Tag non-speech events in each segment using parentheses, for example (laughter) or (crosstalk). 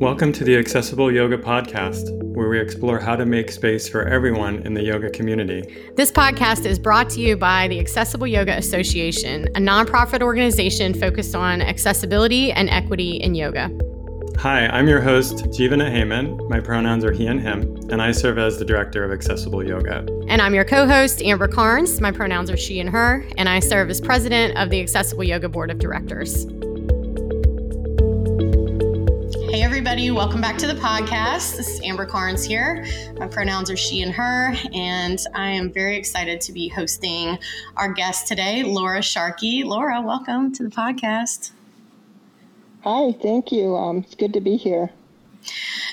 Welcome to the Accessible Yoga Podcast, where we explore how to make space for everyone in the yoga community. This podcast is brought to you by the Accessible Yoga Association, a nonprofit organization focused on accessibility and equity in yoga. Hi, I'm your host, Jivana Heyman. My pronouns are he and him, and I serve as the director of Accessible Yoga. And I'm your co host, Amber Karnes. My pronouns are she and her, and I serve as president of the Accessible Yoga Board of Directors. Hey, everybody, welcome back to the podcast. This is Amber Karnes here. My pronouns are she and her, and I am very excited to be hosting our guest today, Laura Sharkey. Laura, welcome to the podcast. Hi, thank you. Um, it's good to be here.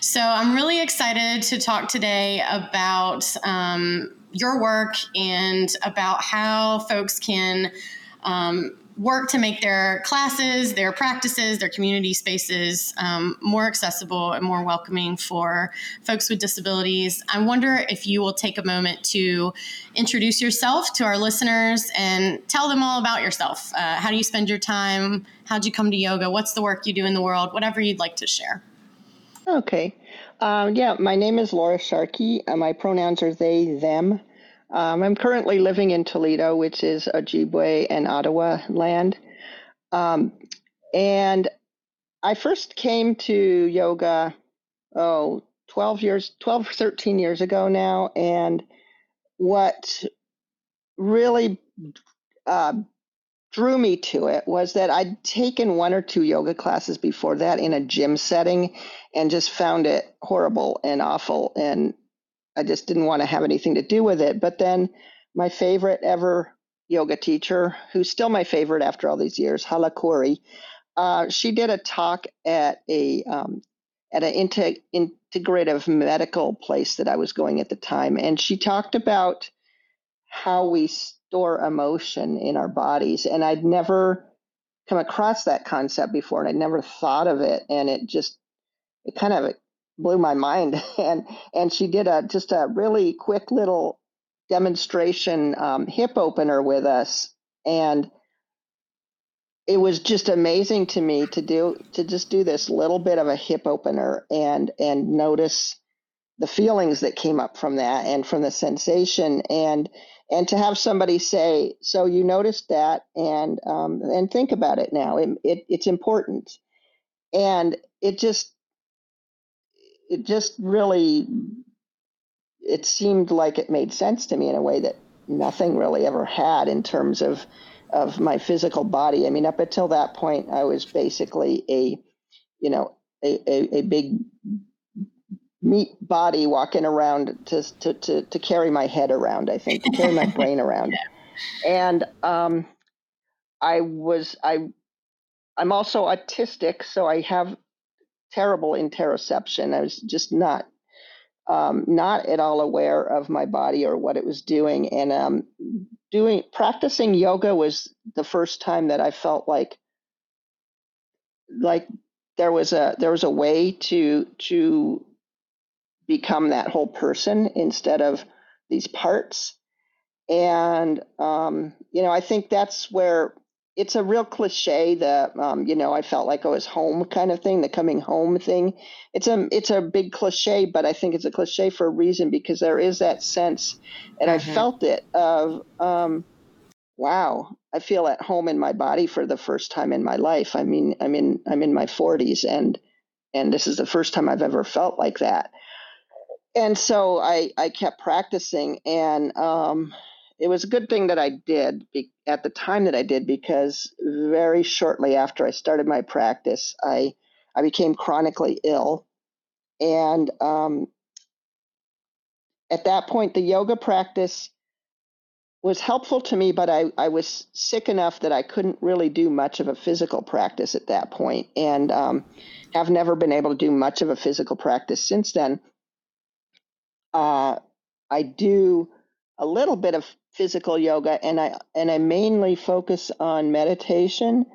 So, I'm really excited to talk today about um, your work and about how folks can um, work to make their classes, their practices, their community spaces um, more accessible and more welcoming for folks with disabilities. I wonder if you will take a moment to introduce yourself to our listeners and tell them all about yourself. Uh, how do you spend your time? How'd you come to yoga? What's the work you do in the world? Whatever you'd like to share. Okay. Um, yeah, my name is Laura Sharkey. Uh, my pronouns are they, them. Um, I'm currently living in Toledo, which is Ojibwe and Ottawa land. Um, and I first came to yoga, oh, 12 years, 12, 13 years ago now. And what really uh, drew me to it was that I'd taken one or two yoga classes before that in a gym setting and just found it horrible and awful and I just didn't want to have anything to do with it. But then my favorite ever yoga teacher, who's still my favorite after all these years, Hala Khouri, uh, she did a talk at a um, at an integ- integrative medical place that I was going at the time, and she talked about how we store emotion in our bodies, and I'd never come across that concept before, and I'd never thought of it, and it just it kind of blew my mind. (laughs) And and she did a just a really quick little demonstration um, hip opener with us, and it was just amazing to me to do to just do this little bit of a hip opener and and notice the feelings that came up from that and from the sensation. And and to have somebody say so you noticed that and um, and think about it now. It, it, it's important. And it just it just really it seemed like it made sense to me in a way that nothing really ever had in terms of of my physical body. I mean, up until that point, I was basically a, you know, a, a, a big meat body walking around to, to, to, to, carry my head around, I think, to carry my (laughs) brain around. And um, I was, I, I'm also autistic, so I have terrible interoception. I was just not um, not at all aware of my body or what it was doing. And um, doing practicing yoga was the first time that I felt like like there was a there was a way to to become that whole person instead of these parts. And um, you know, I think that's where it's a real cliche that um, you know I felt like I was home kind of thing, the coming home thing. It's a it's a big cliche, but I think it's a cliche for a reason because there is that sense, and mm-hmm. I felt it of um, wow, I feel at home in my body for the first time in my life. I mean, I'm in I'm in my 40s, and and this is the first time I've ever felt like that. And so I I kept practicing, and um, it was a good thing that I did be, at the time that I did because very shortly after I started my practice, I I became chronically ill, and um, at that point, the yoga practice was helpful to me, but I, I was sick enough that I couldn't really do much of a physical practice at that point, and um, have never been able to do much of a physical practice since then. Uh, I do a little bit of physical yoga and I and I mainly focus on meditation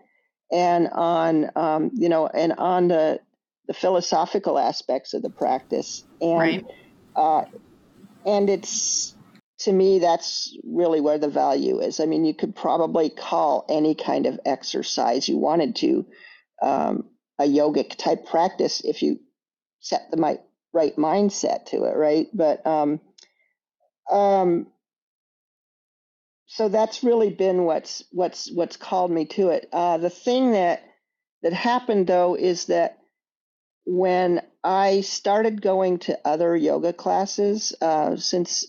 and on um, you know and on the the philosophical aspects of the practice and right. uh, and it's to me that's really where the value is. I mean, you could probably call any kind of exercise you wanted to um, a yogic type practice if you set the right mindset to it, right? But um, um, so that's really been what's what's what's called me to it. Uh, the thing that that happened though is that when I started going to other yoga classes, uh, since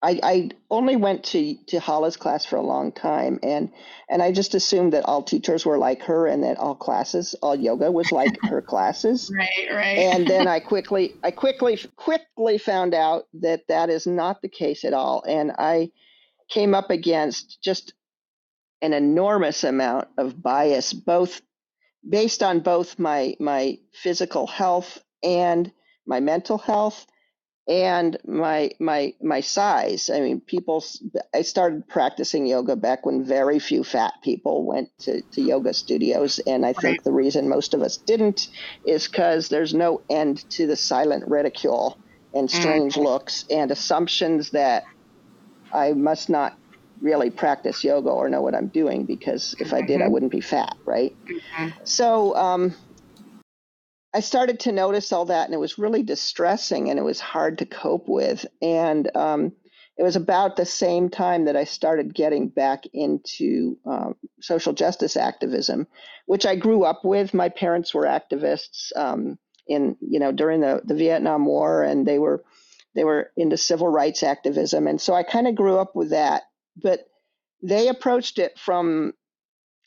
I, I only went to to Hala's class for a long time, and and I just assumed that all teachers were like her, and that all classes, all yoga was like her (laughs) classes. Right, right. And then I (laughs) quickly, I quickly, quickly found out that that is not the case at all, and I came up against just an enormous amount of bias, both based on both my my physical health and my mental health and my my my size i mean people i started practicing yoga back when very few fat people went to, to yoga studios and i right. think the reason most of us didn't is because there's no end to the silent ridicule and mm. strange mm. looks and assumptions that i must not really practice yoga or know what i'm doing because if i did i mm-hmm. wouldn't be fat right mm-hmm. so um, I started to notice all that, and it was really distressing and it was hard to cope with. And um, it was about the same time that I started getting back into um, social justice activism, which I grew up with. My parents were activists um, in, you know, during the, the Vietnam War, and they were they were into civil rights activism, and so I kind of grew up with that. But they approached it from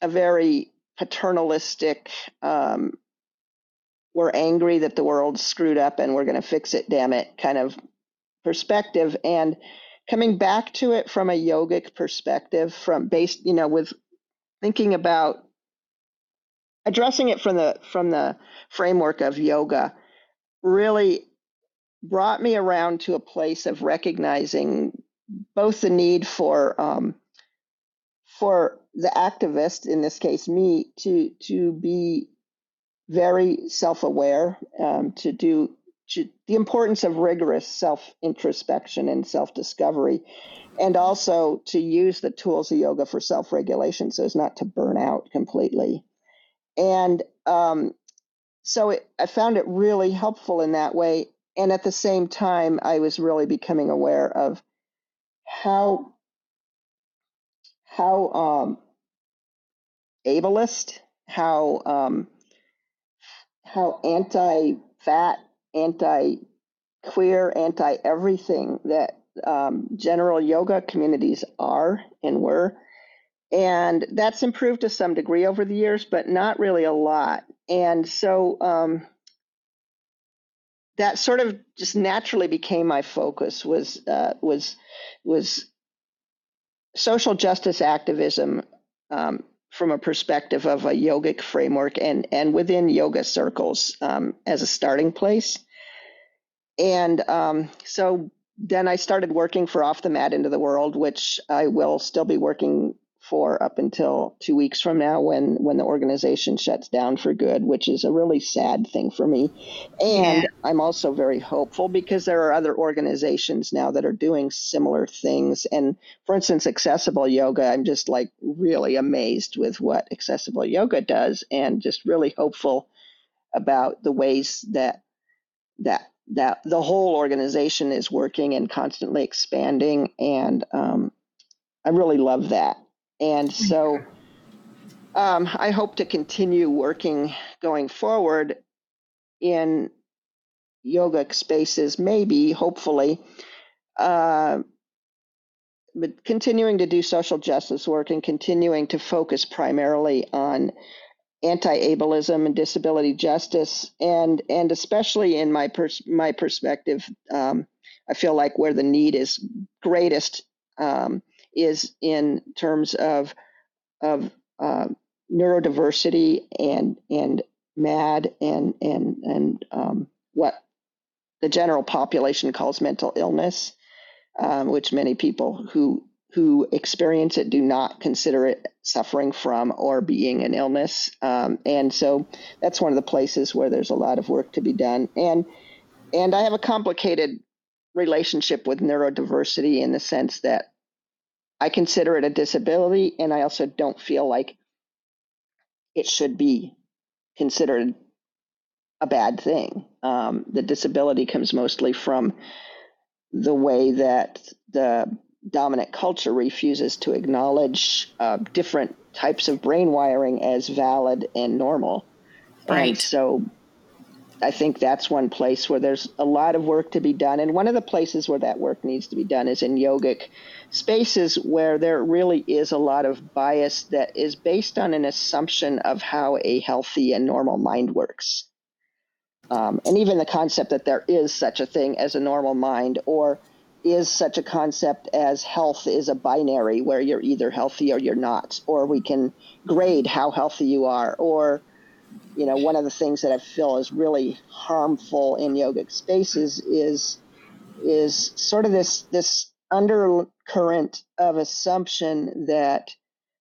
a very paternalistic um, we're angry that the world's screwed up and we're going to fix it, damn it, kind of perspective. And coming back to it from a yogic perspective, from based, you know, with thinking about addressing it from the from the framework of yoga, really brought me around to a place of recognizing both the need for um, for the activist, in this case me, to to be very self-aware um, to do to, the importance of rigorous self-introspection and self-discovery and also to use the tools of yoga for self-regulation so as not to burn out completely. And um, so it, i found it really helpful in that way and at the same time i was really becoming aware of how how um, ableist how um, how anti-fat, anti-queer, anti-everything that um, general yoga communities are and were. And that's improved to some degree over the years, but not really a lot. And so um, that sort of just naturally became my focus was uh, was was social justice activism um, from a perspective of a yogic framework and and within yoga circles um, as a starting place. And um, so then I started working for Off the Mat into the World, which I will still be working for up until two weeks from now when when the organization shuts down for good, which is a really sad thing for me. And yeah. I'm also very hopeful because there are other organizations now that are doing similar things. And for instance, accessible yoga, I'm just like really amazed with what accessible yoga does and just really hopeful about the ways that that that the whole organization is working and constantly expanding and um, I really love that. And so um, I hope to continue working going forward in yoga spaces, maybe, hopefully, uh, but continuing to do social justice work and continuing to focus primarily on anti-ableism and disability justice, and and especially in my pers- my perspective, um, I feel like where the need is greatest um, is in terms of of uh, neurodiversity and and MAD and and and um, what the general population calls mental illness, um, which many people who who experience it do not consider it suffering from or being an illness. Um, and so that's one of the places where there's a lot of work to be done. And and I have a complicated relationship with neurodiversity in the sense that I consider it a disability, and I also don't feel like it should be considered a bad thing. Um, the disability comes mostly from the way that the dominant culture refuses to acknowledge uh, different types of brain wiring as valid and normal. Right. And so I think that's one place where there's a lot of work to be done. And one of the places where that work needs to be done is in yogic spaces where there really is a lot of bias that is based on an assumption of how a healthy and normal mind works. Um, and even the concept that there is such a thing as a normal mind or is such a concept as health is a binary where you're either healthy or you're not, or we can grade how healthy you are, or you know, one of the things that I feel is really harmful in yogic spaces is is sort of this this undercurrent of assumption that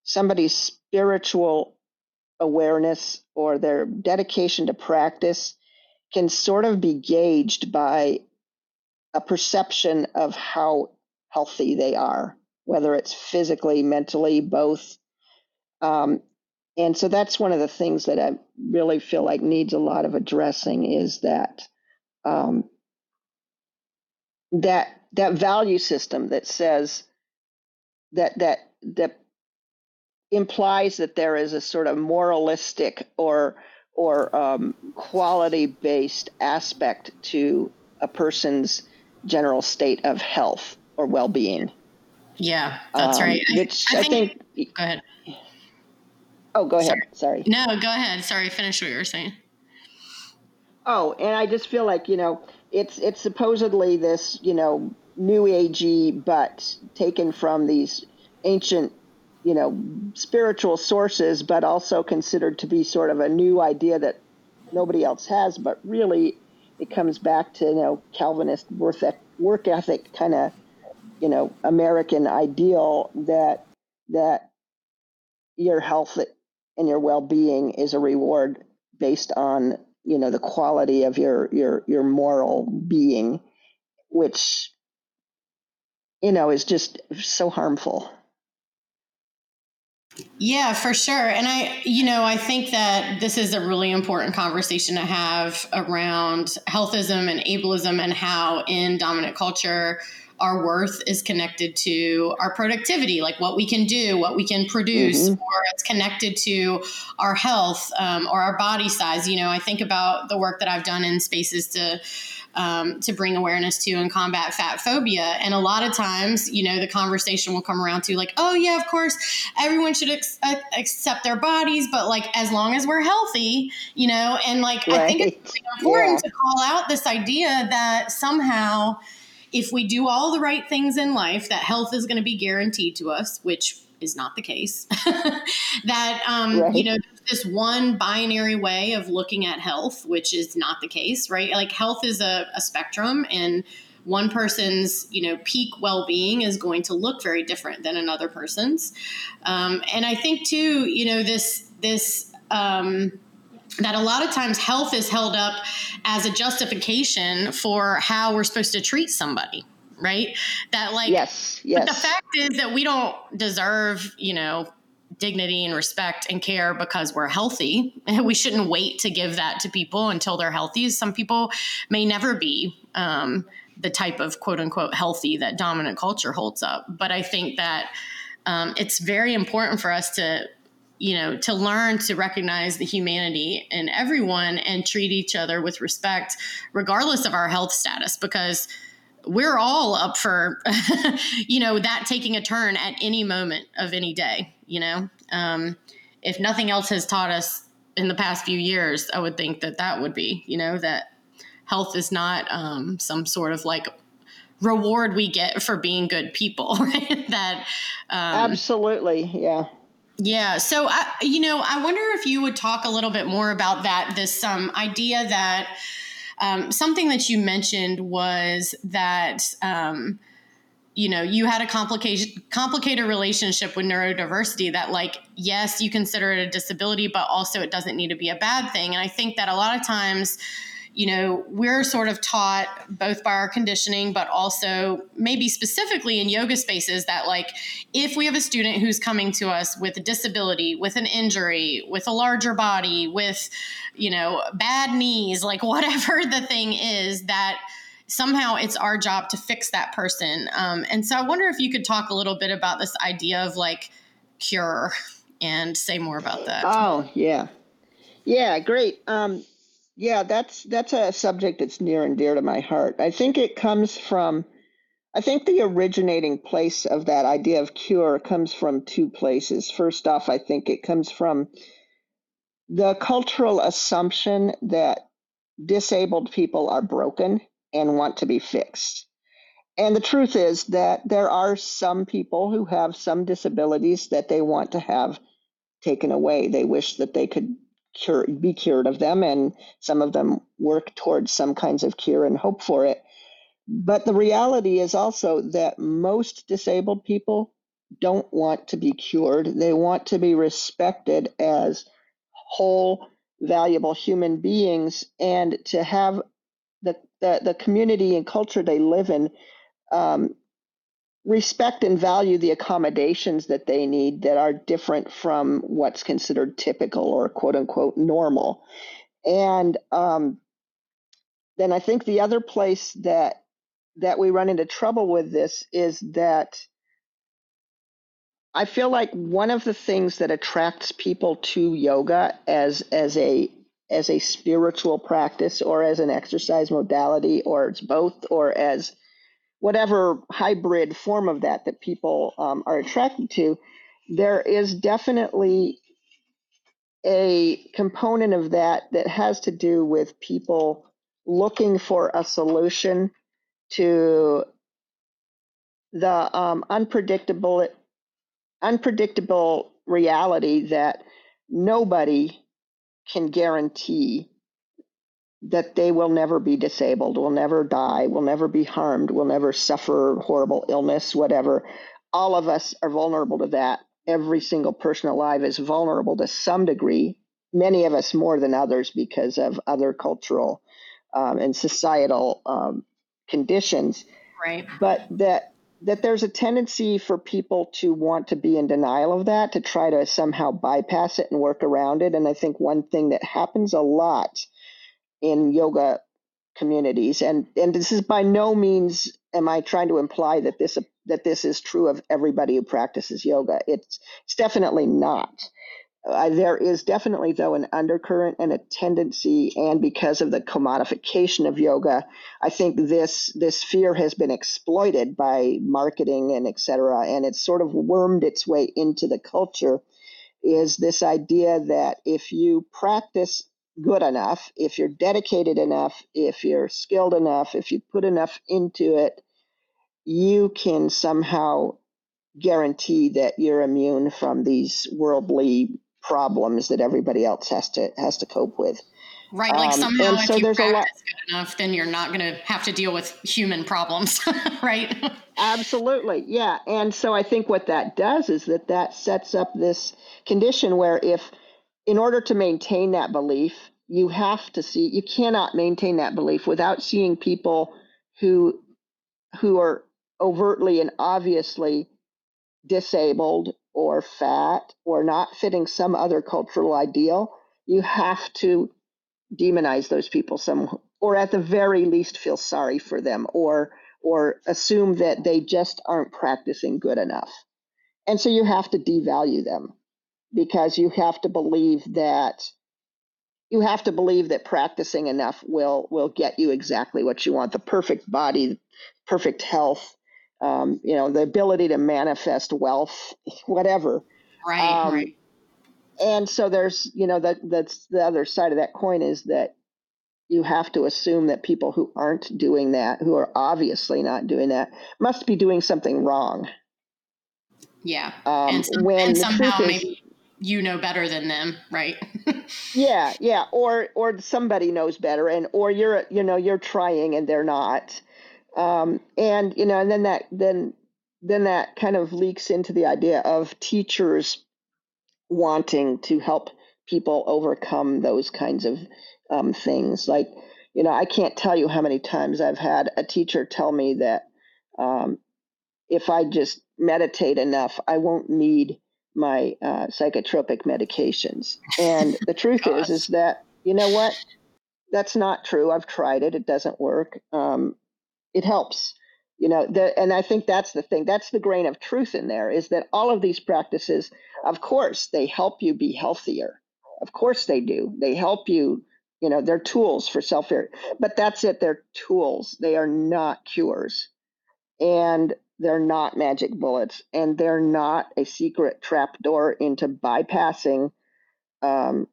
somebody's spiritual awareness or their dedication to practice can sort of be gauged by a perception of how healthy they are, whether it's physically, mentally, both. Um, and so that's one of the things that I really feel like needs a lot of addressing is that um, that that value system that says that that that implies that there is a sort of moralistic or or um, quality based aspect to a person's general state of health or well being. Yeah, that's um, right. Which I, I think, think, Go ahead. Oh, go ahead. Sorry. No, go ahead. Sorry, finish what you were saying. Oh, and I just feel like you know it's it's supposedly this you know new agey, but taken from these ancient you know spiritual sources, but also considered to be sort of a new idea that nobody else has. But really, it comes back to you know Calvinist work work ethic kind of you know American ideal that that your health and your well-being is a reward based on you know the quality of your your your moral being which you know is just so harmful yeah, for sure. And I, you know, I think that this is a really important conversation to have around healthism and ableism and how in dominant culture our worth is connected to our productivity, like what we can do, what we can produce, mm-hmm. or it's connected to our health um, or our body size. You know, I think about the work that I've done in spaces to um, to bring awareness to and combat fat phobia. And a lot of times, you know, the conversation will come around to like, oh, yeah, of course, everyone should ex- accept their bodies, but like as long as we're healthy, you know, and like right. I think it's really important yeah. to call out this idea that somehow if we do all the right things in life, that health is going to be guaranteed to us, which is not the case. (laughs) that um, right. you know, this one binary way of looking at health, which is not the case, right? Like health is a, a spectrum, and one person's you know peak well-being is going to look very different than another person's. Um, and I think too, you know, this this um, that a lot of times health is held up as a justification for how we're supposed to treat somebody right? That like yes yes but the fact is that we don't deserve you know dignity and respect and care because we're healthy. (laughs) We shouldn't wait to give that to people until they're healthy. Some people may never be um, the type of quote unquote healthy that dominant culture holds up. But i think that um, it's very important for us to you know, to learn to recognize the humanity in everyone and treat each other with respect, regardless of our health status, because we're all up for, (laughs) you know, that taking a turn at any moment of any day, you know. Um, if nothing else has taught us in the past few years, I would think that that would be, you know, that health is not um, some sort of like reward we get for being good people, (laughs) right? that um, absolutely, yeah yeah. So, I, you know, I wonder if you would talk a little bit more about that. This um, idea that um, something that you mentioned was that. Um, you know you had a complicated complicated relationship with neurodiversity that like yes you consider it a disability but also it doesn't need to be a bad thing and i think that a lot of times you know, we're sort of taught both by our conditioning, but also maybe specifically in yoga spaces that, like, if we have a student who's coming to us with a disability, with an injury, with a larger body, with, you know, bad knees, like (laughs) whatever the thing is, that somehow it's our job to fix that person. Um, and so I wonder if you could talk a little bit about this idea of like cure and say more about that. Oh, yeah. Yeah, great. Um, yeah, that's that's a subject that's near and dear to my heart. I think it comes from I think the originating place of that idea of cure comes from two places. First off, I think it comes from the cultural assumption that disabled people are broken and want to be fixed. And the truth is that there are some people who have some disabilities that they want to have taken away. They wish that they could cure, be cured of them, and some of them work towards some kinds of cure and hope for it. But the reality is also that most disabled people don't want to be cured. They want to be respected as whole, valuable human beings and to have the, the, the community and culture they live in um, respect and value the accommodations that they need that are different from what's considered typical or quote unquote normal. And um, then I think the other place that that we run into trouble with this is that I feel like one of the things that attracts people to yoga as as a as a spiritual practice or as an exercise modality or it's both or as whatever hybrid form of that that people um, are attracted to, there is definitely a component of that that has to do with people looking for a solution to the um, unpredictable unpredictable reality that nobody can guarantee that they will never be disabled, will never die, will never be harmed, will never suffer horrible illness, whatever. All of us are vulnerable to that. Every single person alive is vulnerable to some degree, many of us more than others because of other cultural um, and societal um, conditions. Right. But that that there's a tendency for people to want to be in denial of that, to try to somehow bypass it and work around it. And I think one thing that happens a lot in yoga communities. And and this is by no means am i trying to imply that this that this is true of everybody who practices yoga. It's it's definitely not. Uh, there is definitely though an undercurrent and a tendency and because of the commodification of yoga i think this this fear has been exploited by marketing and et cetera and it's sort of wormed its way into the culture is this idea that if you practice good enough, if you're dedicated enough, if you're skilled enough, if you put enough into it, you can somehow guarantee that you're immune from these worldly problems that everybody else has to has to cope with. Right, like um, somehow if so you practice lot, good enough, then you're not going to have to deal with human problems, (laughs) right? Absolutely, yeah. And so I think what that does is that that sets up this condition where if in order to maintain that belief, you have to see you cannot maintain that belief without seeing people who who are overtly and obviously disabled or fat or not fitting some other cultural ideal. You have to demonize those people some or at the very least feel sorry for them or or assume that they just aren't practicing good enough. And so you have to devalue them because you have to believe that you have to believe that practicing enough will will get you exactly what you want. The perfect body perfect health um, you know the ability to manifest wealth (laughs) whatever. Right um, right. and so there's you know that that's the other side of that coin is that you have to assume that people who aren't doing that who are obviously not doing that must be doing something wrong. Yeah um, and, some, when and somehow maybe you know better than them, right? (laughs) yeah, yeah, or or somebody knows better, and or you're you know you're trying and they're not, um, and you know, and then that then then that kind of leaks into the idea of teachers wanting to help people overcome those kinds of um, things, like you know, I can't tell you how many times I've had a teacher tell me that um, if I just meditate enough, I won't need my uh, psychotropic medications. And the truth (laughs) is, is that you know what? That's not true. I've tried it. It doesn't work. Um, it helps, you know. The, and I think that's the thing. That's the grain of truth in there. Is that all of these practices, of course, they help you be healthier. Of course, they do. They help you. You know, they're tools for self care. But that's it. They're tools. They are not cures. And they're not magic bullets, and they're not a secret trap door into bypassing um,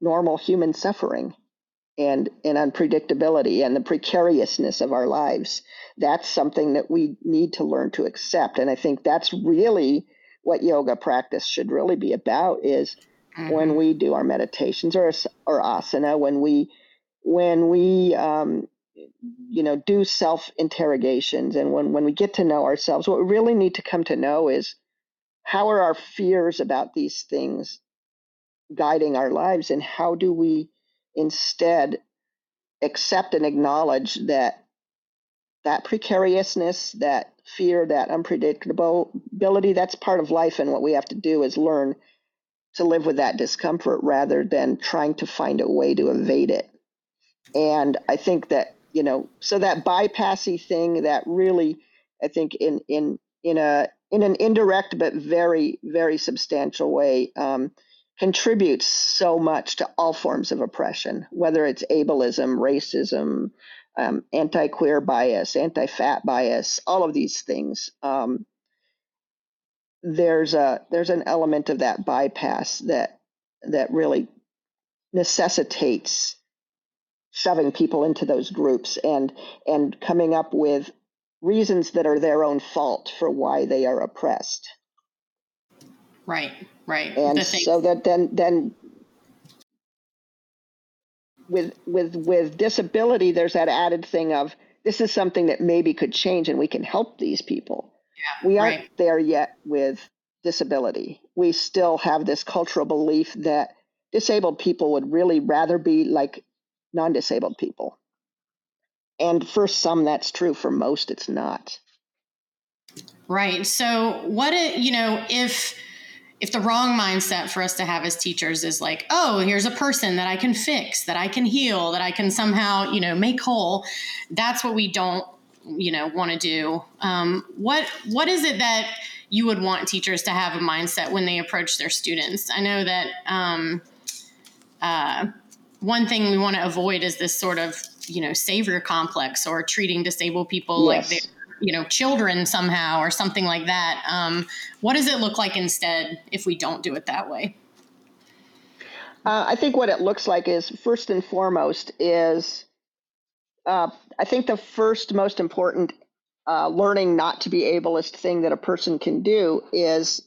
normal human suffering and, and unpredictability and the precariousness of our lives. That's something that we need to learn to accept. And I think that's really what yoga practice should really be about is mm-hmm. when we do our meditations or, or asana, when we when we um, Mm-hmm. you know do self interrogations and when when we get to know ourselves what we really need to come to know is how are our fears about these things guiding our lives? And how do we instead accept and acknowledge that that precariousness that fear that unpredictability that's part of life. And what we have to do is learn to live with that discomfort rather than trying to find a way to evade it. And i think that you know, so that bypassy thing that really, I think, in in in a in an indirect but very very substantial way, um, contributes so much to all forms of oppression, whether it's ableism, racism, um, anti-queer bias, anti-fat bias, all of these things. Um, there's a there's an element of that bypass that that really necessitates shoving people into those groups and and coming up with reasons that are their own fault for why they are oppressed. Right, right. And so that then then with with with disability there's that added thing of this is something that maybe could change and we can help these people. Yeah, we aren't right. there yet with disability. We still have this cultural belief that disabled people would really rather be like non disabled people. And for some, that's true. For most, it's not. Right. So, what, it, you know, if, if the wrong mindset for us to have as teachers is like, oh, here's a person that I can fix, that I can heal, that I can somehow, you know, make whole, that's what we don't, you know, want to do. Um, what what is it that you would want teachers to have a mindset when they approach their students? I know that um, uh, one thing we want to avoid is this sort of you know savior complex or treating disabled people yes. like they're you know children somehow or something like that um, what does it look like instead if we don't do it that way uh, i think what it looks like is first and foremost is uh, i think the first most important uh, learning not to be ableist thing that a person can do is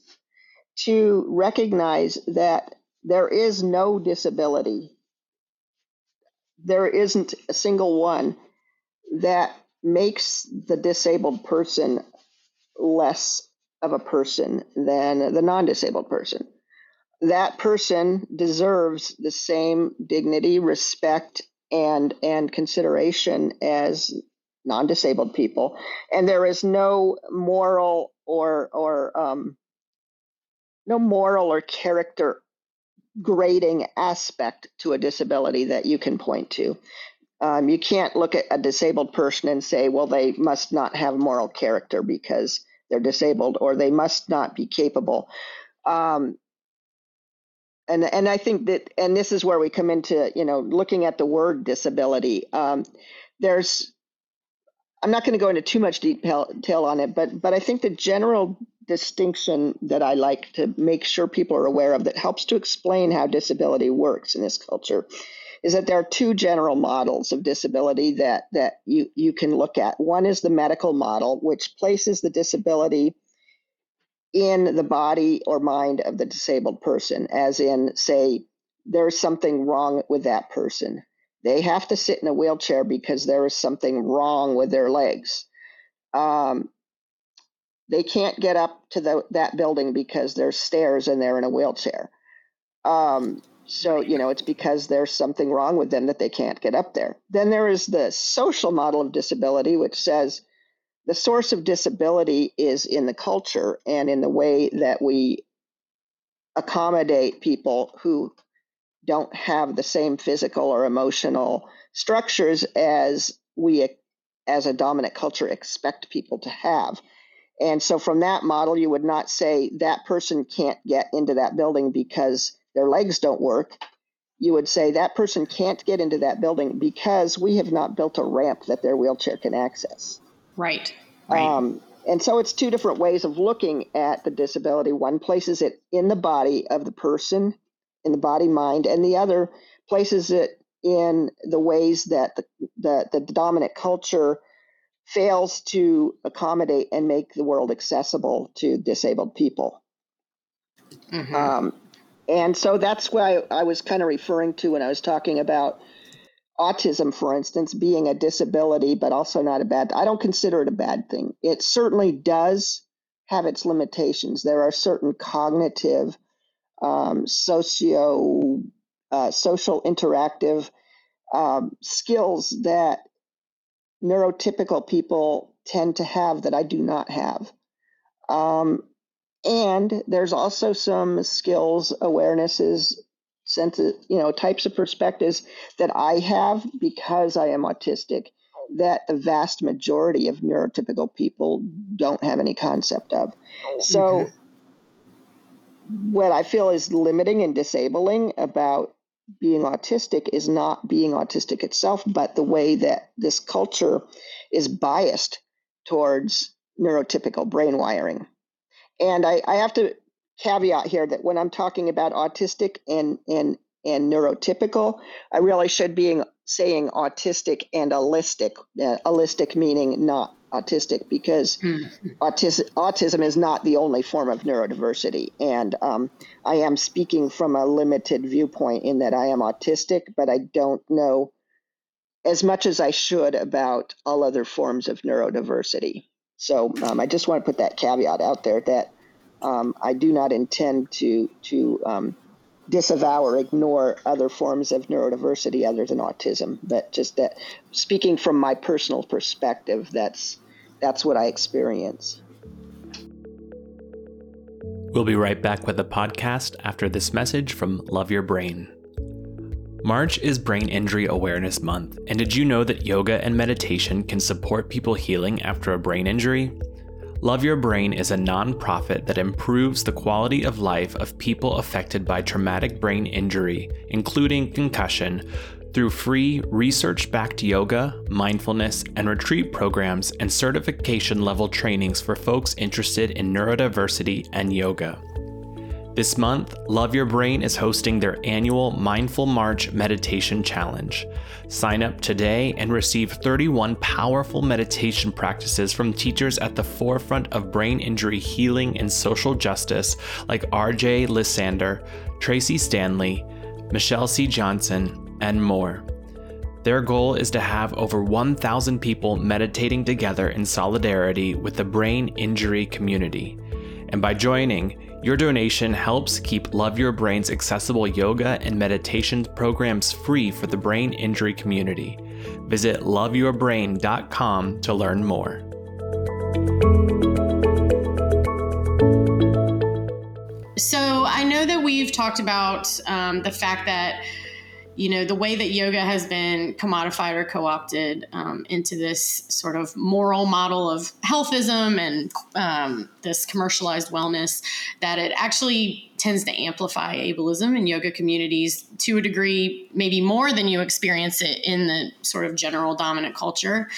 to recognize that there is no disability there isn't a single one that makes the disabled person less of a person than the non disabled person. That person deserves the same dignity, respect, and, and consideration as non disabled people. And there is no moral or, or um, no moral or character grading aspect to a disability that you can point to. Um, you can't look at a disabled person and say, well, they must not have moral character because they're disabled, or they must not be capable. Um, and and I think that, and this is where we come into, you know, looking at the word disability. Um, there's, I'm not going to go into too much detail, detail on it, but but I think the general distinction that I like to make sure people are aware of that helps to explain how disability works in this culture is that there are two general models of disability that that you you can look at. One is the medical model, which places the disability in the body or mind of the disabled person, as in, say, there's something wrong with that person. They have to sit in a wheelchair because there is something wrong with their legs. Um, they can't get up to the, that building because there's stairs and they're in a wheelchair. Um, So, you know, it's because there's something wrong with them that they can't get up there. Then there is the social model of disability, which says the source of disability is in the culture and in the way that we accommodate people who don't have the same physical or emotional structures as we as a dominant culture expect people to have. And so from that model you would not say that person can't get into that building because their legs don't work. You would say that person can't get into that building because we have not built a ramp that their wheelchair can access. Right. Right. Um, and so it's two different ways of looking at the disability. One places it in the body of the person, in the body mind, and the other places it in the ways that the, the, the dominant culture fails to accommodate and make the world accessible to disabled people. Mm-hmm. Um, and so that's why I was kind of referring to when I was talking about autism, for instance, being a disability, but also not a bad. I don't consider it a bad thing. It certainly does have its limitations. There are certain cognitive, um, socio, uh, social, interactive um, skills that neurotypical people tend to have that I do not have. Um, and there's also some skills, awarenesses, senses, you know, types of perspectives that I have because I am autistic that the vast majority of neurotypical people don't have any concept of. So, what I feel is limiting and disabling about being autistic is not being autistic itself, but the way that this culture is biased towards neurotypical brain wiring. And I, I have to caveat here that when I'm talking about autistic and and and neurotypical, I really should be saying autistic and allistic. Uh, meaning not autistic because mm-hmm. autism, autism is not the only form of neurodiversity. And um, I am speaking from a limited viewpoint in that I am autistic, but I don't know as much as I should about all other forms of neurodiversity. So um, I just want to put that caveat out there that um, I do not intend to to um, disavow or ignore other forms of neurodiversity other than autism, but just that speaking from my personal perspective, that's that's what I experience. We'll be right back with the podcast after this message from Love Your Brain. March is Brain Injury Awareness Month, and did you know that yoga and meditation can support people healing after a brain injury? Love Your Brain is a nonprofit that improves the quality of life of people affected by traumatic brain injury, including concussion, through free research backed yoga, mindfulness, and retreat programs and certification level trainings for folks interested in neurodiversity and yoga. This month, Love Your Brain is hosting their annual Mindful March Meditation Challenge. Sign up today and receive 31 powerful meditation practices from teachers at the forefront of brain injury healing and social justice like RJ Lysander, Tracee Stanley, Michelle C. Johnson, and more. Their goal is to have over 1,000 people meditating together in solidarity with the brain injury community. And by joining, your donation helps keep Love Your Brain's accessible yoga and meditation programs free for the brain injury community. Visit loveyourbrain.com to learn more. So, I know that we've talked about um, the fact that you know the way that yoga has been commodified or co-opted um, into this sort of moral model of healthism and um, this commercialized wellness that it actually tends to amplify ableism in yoga communities to a degree maybe more than you experience it in the sort of general dominant culture.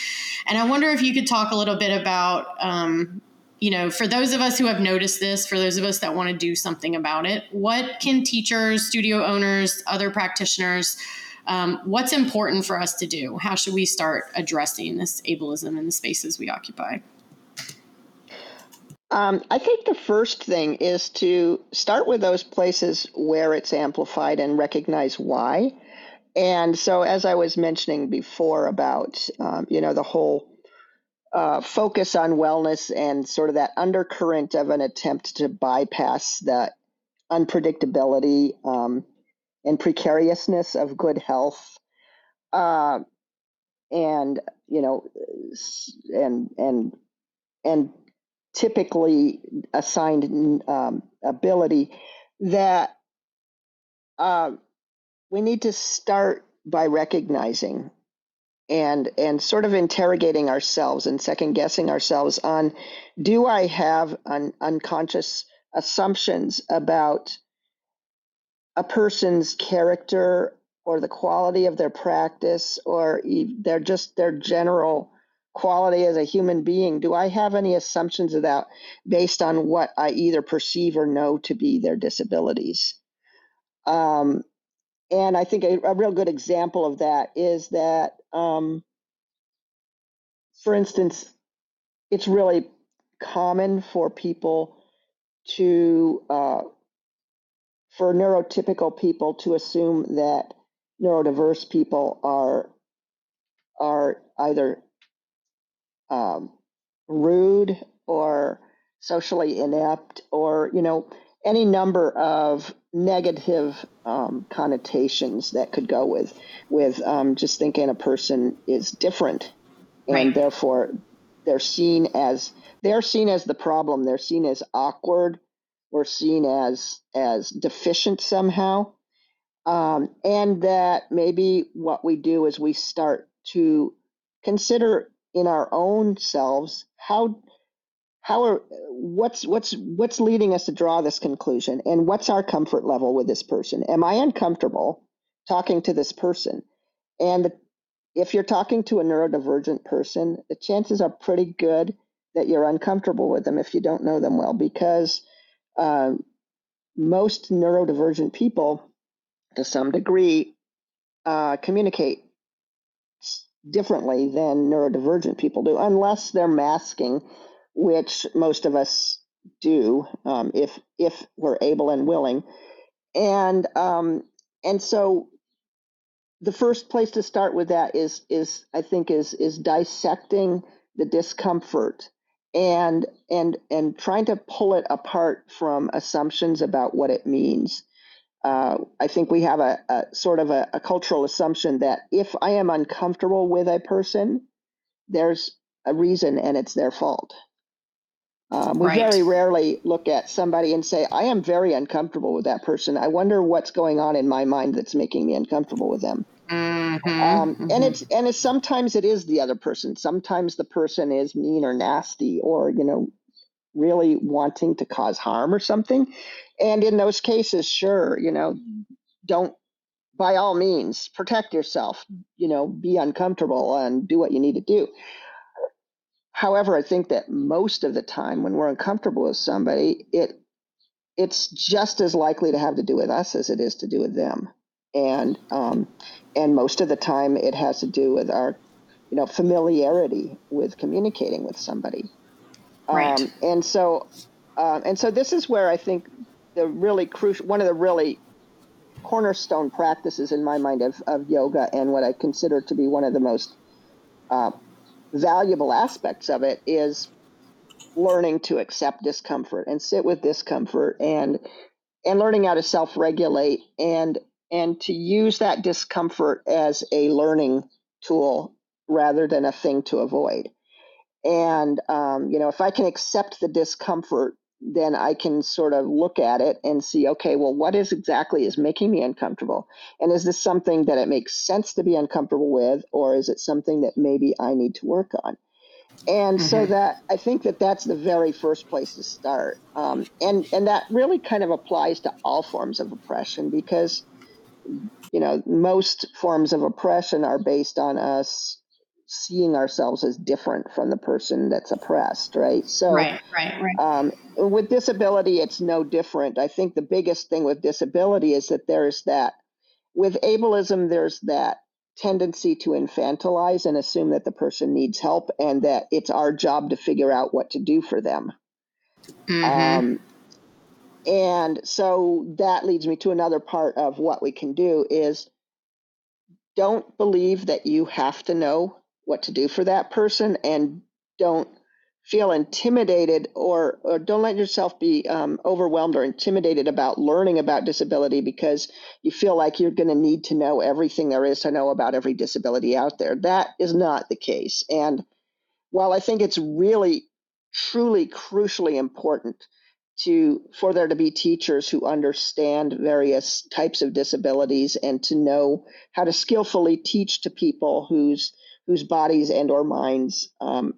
And i wonder if you could talk a little bit about um, you know, for those of us who have noticed this, for those of us that want to do something about it, what can teachers, studio owners, other practitioners, um, what's important for us to do? How should we start addressing this ableism in the spaces we occupy? Um, I think the first thing is to start with those places where it's amplified and recognize why. And so, as I was mentioning before about, um, you know, the whole uh, focus on wellness and sort of that undercurrent of an attempt to bypass that unpredictability um, and precariousness of good health, uh, and you know, and and and typically assigned um, ability that uh, we need to start by recognizing and and sort of interrogating ourselves and second guessing ourselves on do I have un, unconscious assumptions about a person's character or the quality of their practice or their just their general quality as a human being? Do i have any assumptions of that based on what i either perceive or know to be their disabilities? Um, and i think a, a, real good example of that is that um, for instance it's really common for people to uh, for neurotypical people to assume that neurodiverse people are are either um, rude or socially inept or you know any number of negative um, connotations that could go with with um, just thinking a person is different. And right. therefore they're seen as they're seen as the problem. They're seen as awkward. Or seen as as deficient somehow. Um, and that maybe what we do is we start to consider in our own selves how how are what's what's what's leading us to draw this conclusion? And what's our comfort level with this person? Am i uncomfortable talking to this person? And if you're talking to a neurodivergent person the chances are pretty good that you're uncomfortable with them if you don't know them well because um, most neurodivergent people to some degree uh, communicate differently than neurodivergent people do unless they're masking which most of us do um, if if we're able and willing and um, and so the first place to start with that is is I think is is dissecting the discomfort and and and trying to pull it apart from assumptions about what it means. Uh, I think we have a, a sort of a, a, cultural assumption that if I am uncomfortable with a person, there's a reason and it's their fault. Um, we right. very rarely look at somebody and say, I am very uncomfortable with that person. I wonder what's going on in my mind that's making me uncomfortable with them. Mm-hmm, um, mm-hmm. And it's and it's sometimes it is the other person. Sometimes the person is mean or nasty or you know really wanting to cause harm or something. And in those cases, sure, you know, don't by all means protect yourself. You know, be uncomfortable and do what you need to do. However, I think that most of the time when we're uncomfortable with somebody, it it's just as likely to have to do with us as it is to do with them. And um, and most of the time it has to do with our you know familiarity with communicating with somebody. Right. Um, and so um, and so this is where I think the really crucial one of the really cornerstone practices in my mind of, of yoga and what I consider to be one of the most uh, valuable aspects of it is learning to accept discomfort and sit with discomfort and and learning how to self-regulate and and to use that discomfort as a learning tool rather than a thing to avoid. And um, you know if i can accept the discomfort then i can sort of look at it and see okay well what is exactly is making me uncomfortable? And is this something that it makes sense to be uncomfortable with or is it something that maybe i need to work on? And mm-hmm. so that i think that that's the very first place to start. Um, and and that really kind of applies to all forms of oppression because you know most forms of oppression are based on us seeing ourselves as different from the person that's oppressed, right? So, right, right, right. Um, with disability, it's no different. I think the biggest thing with disability is that there's that, with ableism, there's that tendency to infantilize and assume that the person needs help and that it's our job to figure out what to do for them. Mm-hmm. Um, and so that leads me to another part of what we can do is don't believe that you have to know what to do for that person and don't feel intimidated or, or don't let yourself be um, overwhelmed or intimidated about learning about disability because you feel like you're going to need to know everything there is to know about every disability out there. That is not the case. And while I think it's really, truly, crucially important to for there to be teachers who understand various types of disabilities and to know how to skillfully teach to people whose whose bodies and or minds um,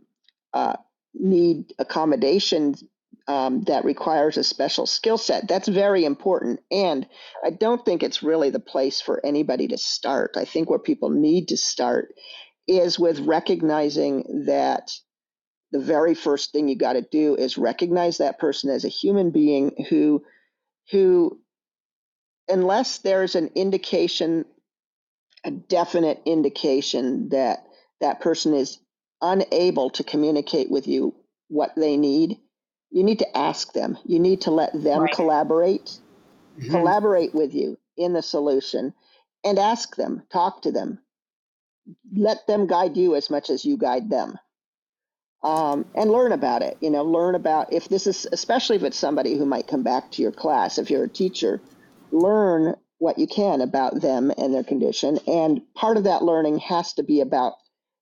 uh, need accommodation um, that requires a special skill set. That's very important. And I don't think it's really the place for anybody to start. I think where people need to start is with recognizing that the very first thing you got to do is recognize that person as a human being who who unless there's an indication a definite indication that that person is unable to communicate with you what they need, you need to ask them. You need to let them right. collaborate, mm-hmm. collaborate with you in the solution and ask them, talk to them. Let them guide you as much as you guide them. Um, and learn about it. You know, learn about if this is, especially if it's somebody who might come back to your class, if you're a teacher, learn what you can about them and their condition. And part of that learning has to be about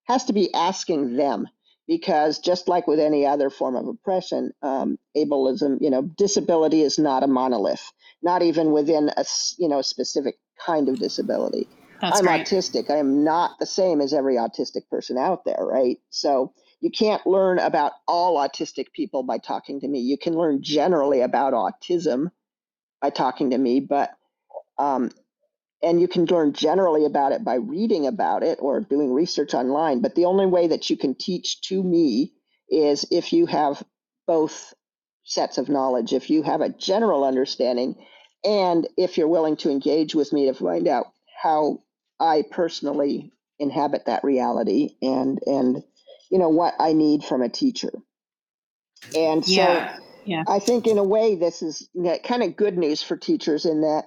has to be asking them because just like with any other form of oppression, um, ableism, you know, disability is not a monolith, not even within a you know a specific kind of disability. That's I'm great. autistic. I am not the same as every autistic person out there, right? So you can't learn about all autistic people by talking to me. You can learn generally about autism by talking to me, but um, and you can learn generally about it by reading about it or doing research online. But the only way that you can teach to me is if you have both sets of knowledge, if you have a general understanding, and if you're willing to engage with me to find out how I personally inhabit that reality and and you know what I need from a teacher. And so yeah. Yeah. I think in a way this is kind of good news for teachers in that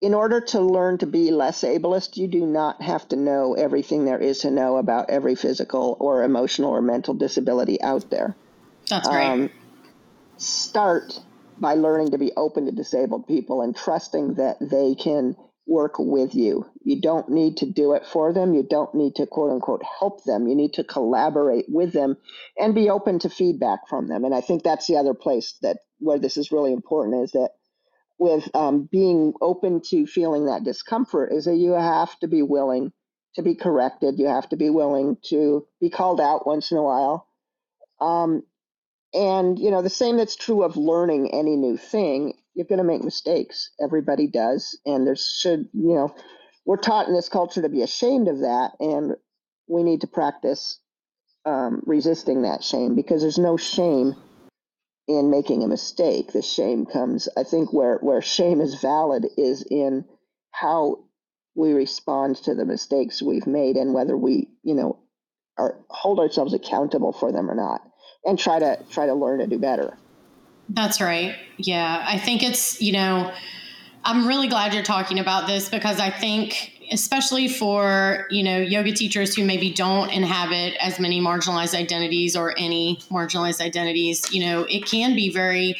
in order to learn to be less ableist, you do not have to know everything there is to know about every physical or emotional or mental disability out there. That's great. Um, start by learning to be open to disabled people and trusting that they can work with you. You don't need to do it for them. You don't need to quote unquote help them. You need to collaborate with them and be open to feedback from them. And I think that's the other place that where this is really important is that with um, being open to feeling that discomfort is that you have to be willing to be corrected. You have to be willing to be called out once in a while. Um, and, you know, the same that's true of learning any new thing. You're going to make mistakes. Everybody does. And there should, you know, we're taught in this culture to be ashamed of that. And we need to practice um, resisting that shame because there's no shame in making a mistake. The shame comes, I think, where, where shame is valid is in how we respond to the mistakes we've made and whether we, you know, are hold ourselves accountable for them or not and try to try to learn to do better. That's right. Yeah. I think it's, you know, I'm really glad you're talking about this because I think especially for you know yoga teachers who maybe don't inhabit as many marginalized identities or any marginalized identities you know it can be very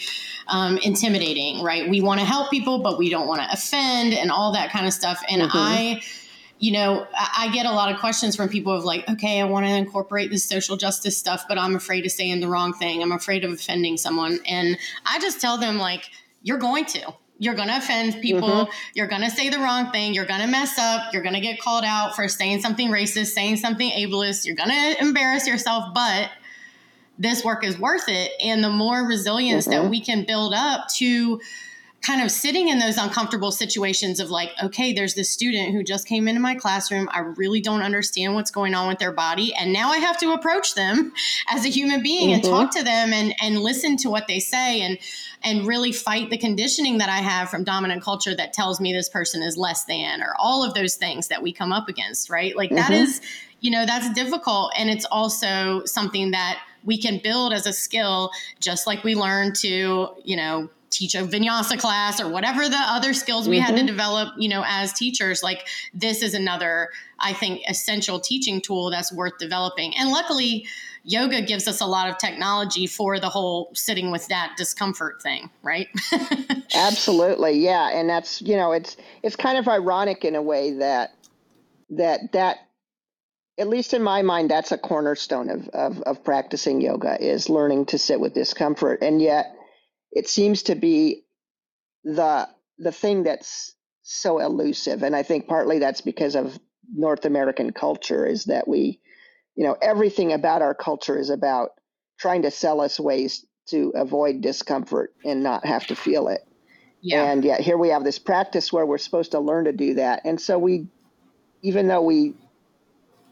um, intimidating right? We want to help people but we don't want to offend and all that kind of stuff. And mm-hmm. i you know i get a lot of questions from people of like okay i want to incorporate this social justice stuff but i'm afraid to say in the wrong thing. I'm afraid of offending someone. And i just tell them like you're going to you're going to offend people. Mm-hmm. You're going to say the wrong thing. You're going to mess up. You're going to get called out for saying something racist, saying something ableist. You're going to embarrass yourself, but this work is worth it. And the more resilience mm-hmm. that we can build up to kind of sitting in those uncomfortable situations of like, okay, there's this student who just came into my classroom. I really don't understand what's going on with their body. And now I have to approach them (laughs) as a human being mm-hmm. and talk to them and, and listen to what they say and and really fight the conditioning that I have from dominant culture that tells me this person is less than or all of those things that we come up against, right? Like mm-hmm. that is, you know, that's difficult. And it's also something that we can build as a skill, just like we learn to, you know, teach a vinyasa class or whatever the other skills we mm-hmm. had to mm-hmm. develop, you know, as teachers, like this is another, I think, essential teaching tool that's worth developing. And luckily, yoga gives us a lot of technology for the whole sitting with that discomfort thing, right? (laughs) Absolutely. Yeah, and that's, you know, it's it's kind of ironic in a way that that that at least in my mind that's a cornerstone of, of, of practicing yoga is learning to sit with discomfort and yet it seems to be the the thing that's so elusive and i think partly that's because of north american culture is that we you know everything about our culture is about trying to sell us ways to avoid discomfort and not have to feel it yeah. and yet here we have this practice where we're supposed to learn to do that and so we even though we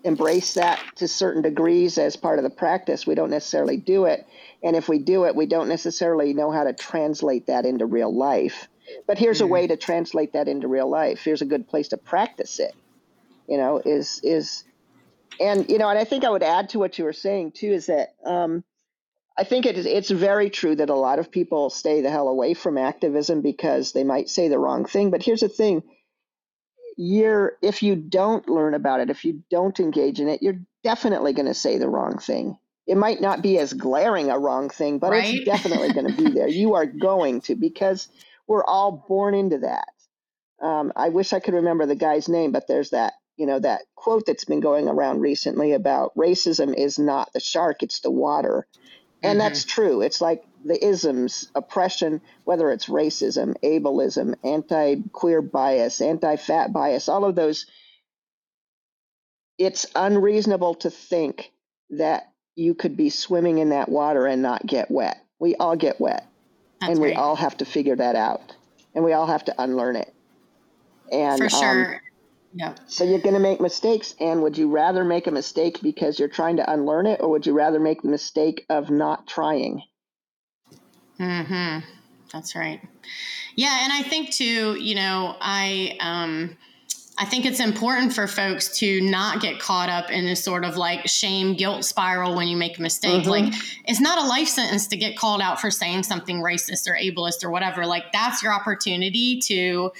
embrace that to certain degrees as part of the practice we don't necessarily do it and if we do it, we don't necessarily know how to translate that into real life. But here's mm-hmm. a way to translate that into real life. Here's a good place to practice it. You know, is is and you know, and I think I would add to what you were saying too is that um, I think it is it's very true that a lot of people stay the hell away from activism because they might say the wrong thing. But here's the thing: you're if you don't learn about it, if you don't engage in it, you're definitely going to say the wrong thing it might not be as glaring a wrong thing, but right? it's definitely going to be there. You are going to because we're all born into that. Um, I wish I could remember the guy's name, but there's that you know that quote that's been going around recently about racism is not the shark, it's the water, and mm-hmm. that's true. It's like the isms, oppression, whether it's racism, ableism, anti-queer bias, anti-fat bias, all of those. It's unreasonable to think that you could be swimming in that water and not get wet. We all get wet. That's and we right. all have to figure that out. And we all have to unlearn it. And for sure. Um, yeah. So you're going to make mistakes. And would you rather make a mistake because you're trying to unlearn it, or would you rather make the mistake of not trying? Hmm. That's right. Yeah, and I think too. You know, I um, I think it's important for folks to not get caught up in this sort of like shame guilt spiral when you make a mistake. Mm-hmm. Like it's not a life sentence to get called out for saying something racist or ableist or whatever. Like that's your opportunity to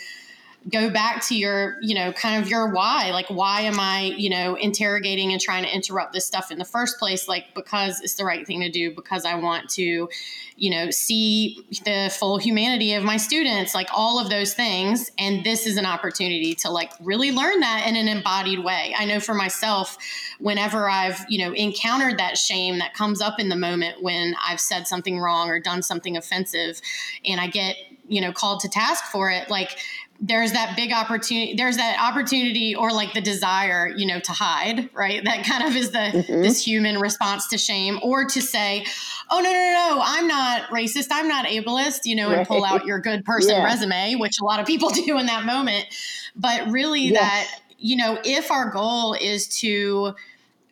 go back to your, you know, kind of your why. Like, why am I, you know, interrogating and trying to interrupt this stuff in the first place? Like, because it's the right thing to do, because I want to, you know, see the full humanity of my students, like all of those things. And this is an opportunity to like really learn that in an embodied way. I know for myself, whenever I've, you know, encountered that shame that comes up in the moment when I've said something wrong or done something offensive and I get, you know, called to task for it, like there's that big opportunity there's that opportunity or like the desire you know to hide right that kind of is the mm-hmm. this human response to shame or to say oh no no no i'm not racist i'm not ableist you know and pull out your good person yeah. resume which a lot of people (laughs) do in that moment but really yes. that you know if our goal is to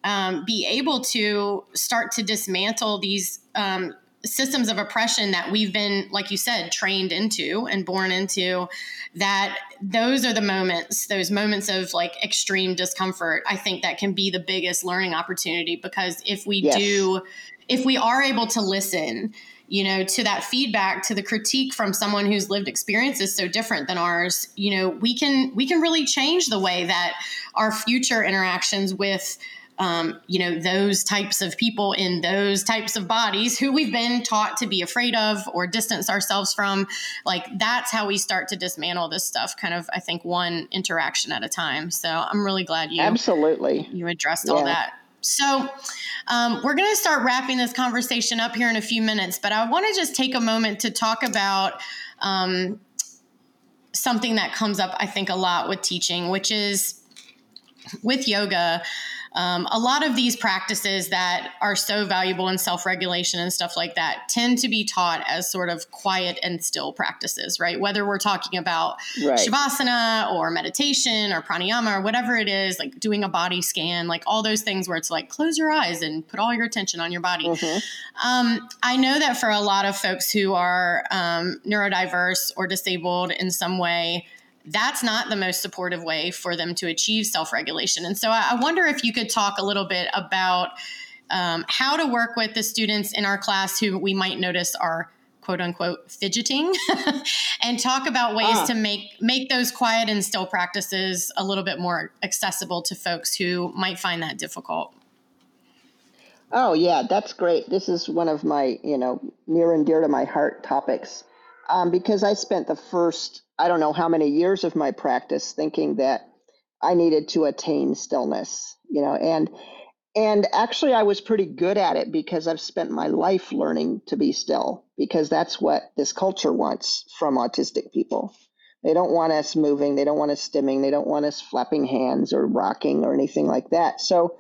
um, be able to start to dismantle these um, systems of oppression that we've been, like you said, trained into and born into, that those are the moments, those moments of like extreme discomfort, I think that can be the biggest learning opportunity because if we yes. do, if we are able to listen, you know, to that feedback, to the critique from someone whose lived experience is so different than ours, you know, we can we can really change the way that our future interactions with um, you know, those types of people in those types of bodies who we've been taught to be afraid of or distance ourselves from. Like that's how we start to dismantle this stuff, kind of, I think, one interaction at a time. So I'm really glad you absolutely you addressed yeah. all that. So, um, we're going to start wrapping this conversation up here in a few minutes, but I want to just take a moment to talk about um, something that comes up, I think, a lot with teaching, which is with yoga um, a lot of these practices that are so valuable in self regulation and stuff like that tend to be taught as sort of quiet and still practices, right? Whether we're talking about right. shavasana or meditation or pranayama or whatever it is, like doing a body scan, like all those things where it's like close your eyes and put all your attention on your body. Mm-hmm. Um, I know that for a lot of folks who are um, neurodiverse or disabled in some way, that's not the most supportive way for them to achieve self regulation. And so I, wonder if you could talk a little bit about um, how to work with the students in our class who we might notice are quote unquote fidgeting (laughs) and talk about ways ah. to make make those quiet and still practices a little bit more accessible to folks who might find that difficult. Oh yeah, that's great. This is one of my, you know, near and dear to my heart topics. Um, because I spent the first, I don't know how many years of my practice thinking that I needed to attain stillness, you know, and and actually I was pretty good at it because I've spent my life learning to be still because that's what this culture wants from autistic people. They don't want us moving, they don't want us stimming, they don't want us flapping hands or rocking or anything like that. So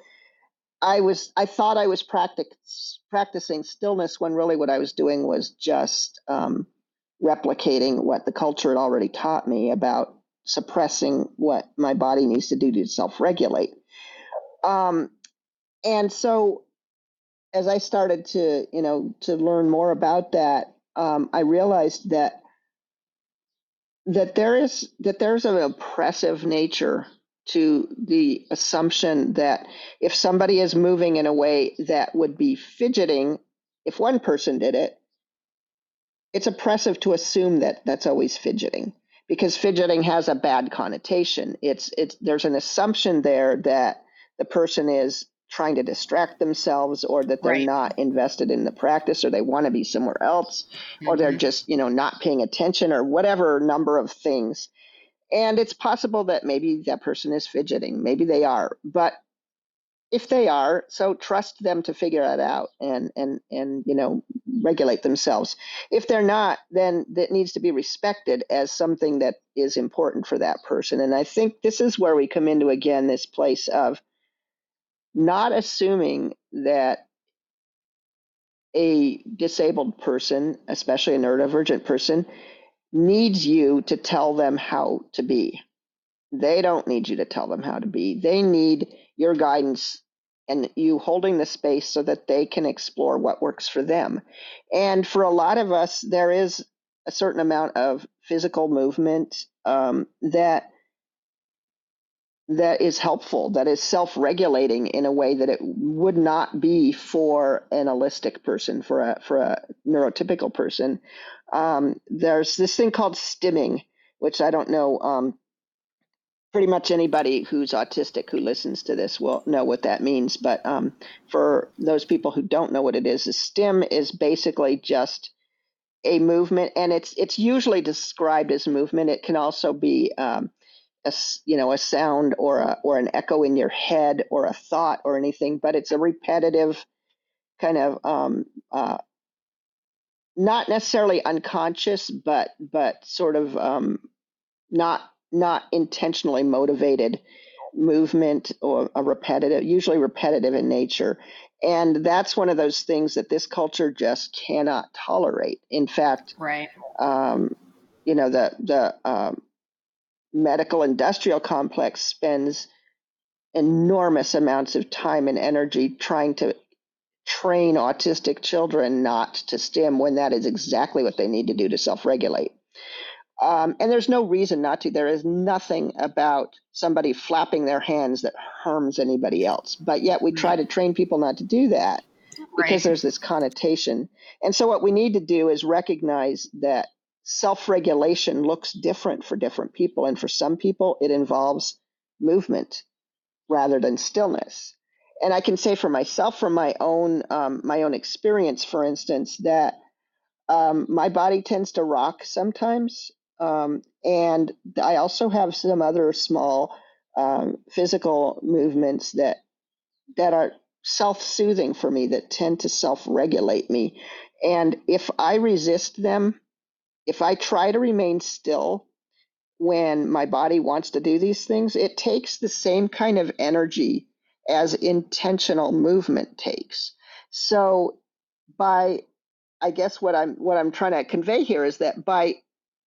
I was I thought I was practice, practicing stillness when really what I was doing was just um, replicating what the culture had already taught me about suppressing what my body needs to do to self-regulate. Um, and so as I started to, you know, to learn more about that, um, I realized that that there is that there's an oppressive nature to the assumption that if somebody is moving in a way that would be fidgeting, if one person did it, it's oppressive to assume that that's always fidgeting because fidgeting has a bad connotation. It's it's there's an assumption there that the person is trying to distract themselves or that they're right. not invested in the practice or they want to be somewhere else mm-hmm. or they're mm-hmm. just you know not paying attention or whatever number of things and it's possible that maybe that person is fidgeting maybe they are but if they are so trust them to figure it out and and and you know regulate themselves if they're not then that needs to be respected as something that is important for that person and i think this is where we come into again this place of not assuming that a disabled person, especially a neurodivergent person, needs you to tell them how to be. They don't need you to tell them how to be. They need your guidance and you holding the space so that they can explore what works for them. And for a lot of us, there is a certain amount of physical movement um, that that is helpful, that is self regulating in a way that it would not be for an allistic person, for a, for a neurotypical person. Um, there's this thing called stimming, which I don't know. Um, pretty much anybody who's autistic who listens to this will know what that means. But um, for those people who don't know what it is, a stim is basically just a movement, and it's it's usually described as movement. It can also be um, a you know a sound or a or an echo in your head or a thought or anything, but it's a repetitive kind of um, uh, not necessarily unconscious, but but sort of um, not not intentionally motivated movement or a repetitive, usually repetitive in nature. And that's one of those things that this culture just cannot tolerate. In fact, right. Um, you know the the um, medical industrial complex spends enormous amounts of time and energy trying to train autistic children not to stim when that is exactly what they need to do to self regulate. Um, and there's no reason not to. There is nothing about somebody flapping their hands that harms anybody else. But yet we try to train people not to do that because right. there's this connotation. And so what we need to do is recognize that self regulation looks different for different people. And for some people, it involves movement rather than stillness. And I can say for myself, from my own um, my own experience, for instance, that um, my body tends to rock sometimes, um, and I also have some other small um, physical movements that that are self-soothing for me that tend to self-regulate me. And if I resist them, if I try to remain still when my body wants to do these things, it takes the same kind of energy as intentional movement takes. So by I guess what I'm what I'm trying to convey here is that by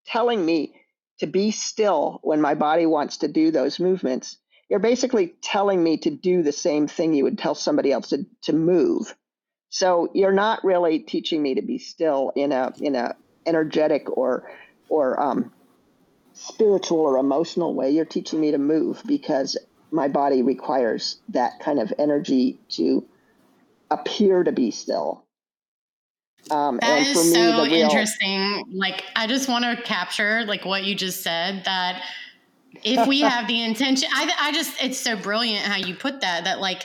telling me to be still when my body wants to do those movements, you're basically telling me to do the same thing you would tell somebody else to, to move. So you're not really teaching me to be still in a in a energetic or or um, spiritual or emotional way. You're teaching me to move because my body requires that kind of energy to appear to be still. Um, that is me, so real- interesting. Like, I just want to capture like what you just said that if we have the (laughs) intention, I, I just, it's so brilliant how you put that, that like,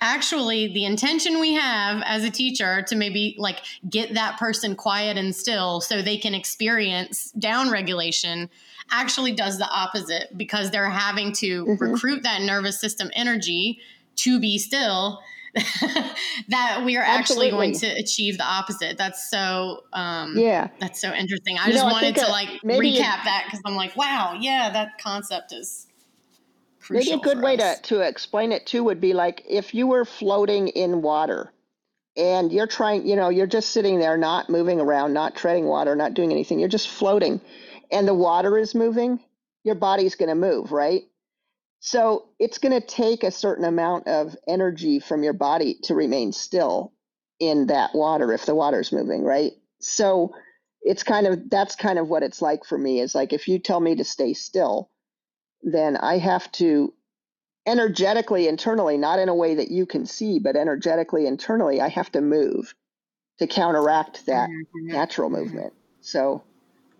actually the intention we have as a teacher to maybe like get that person quiet and still so they can experience down regulation actually does the opposite because they're having to mm-hmm. recruit that nervous system energy to be still (laughs) that we are actually going to achieve the opposite. That's so um yeah. That's so interesting. I you just know, wanted I to like recap that because I'm like, wow, yeah, that concept is maybe a good way to, to explain it too would be like if you were floating in water and you're trying, you know, you're just sitting there, not moving around, not treading water, not doing anything. You're just floating and the water is moving, your body's going to move, right? So it's going to take a certain amount of energy from your body to remain still in that water if the water's moving, right? So it's kind of that's kind of what it's like for me is like if you tell me to stay still, then I have to energetically internally, not in a way that you can see, but energetically internally, I have to move to counteract that mm-hmm. natural movement. So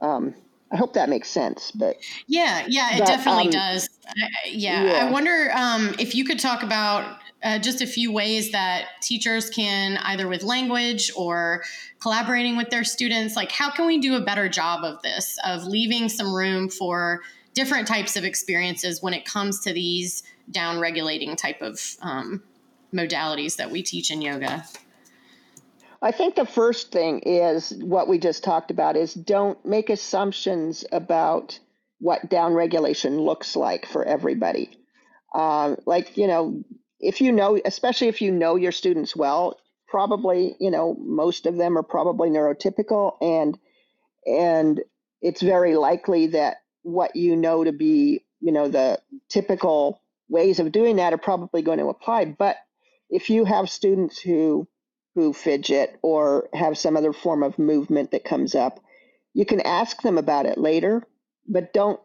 um, I hope that makes sense. But yeah, yeah, it but, definitely um, does. I, yeah. yeah. I wonder um, if you could talk about uh, just a few ways that teachers can either with language or collaborating with their students like how can we do a better job of this of leaving some room for different types of experiences when it comes to these down regulating type of um, modalities that we teach in yoga I think the first thing is what we just talked about is don't make assumptions about what downregulation looks like for everybody. Uh, like, you know, if you know, especially if you know your students well, probably, you know, most of them are probably neurotypical and and it's very likely that what you know to be, you know, the typical ways of doing that are probably going to apply. But if you have students who who fidget or have some other form of movement that comes up. You can ask them about it later, but don't.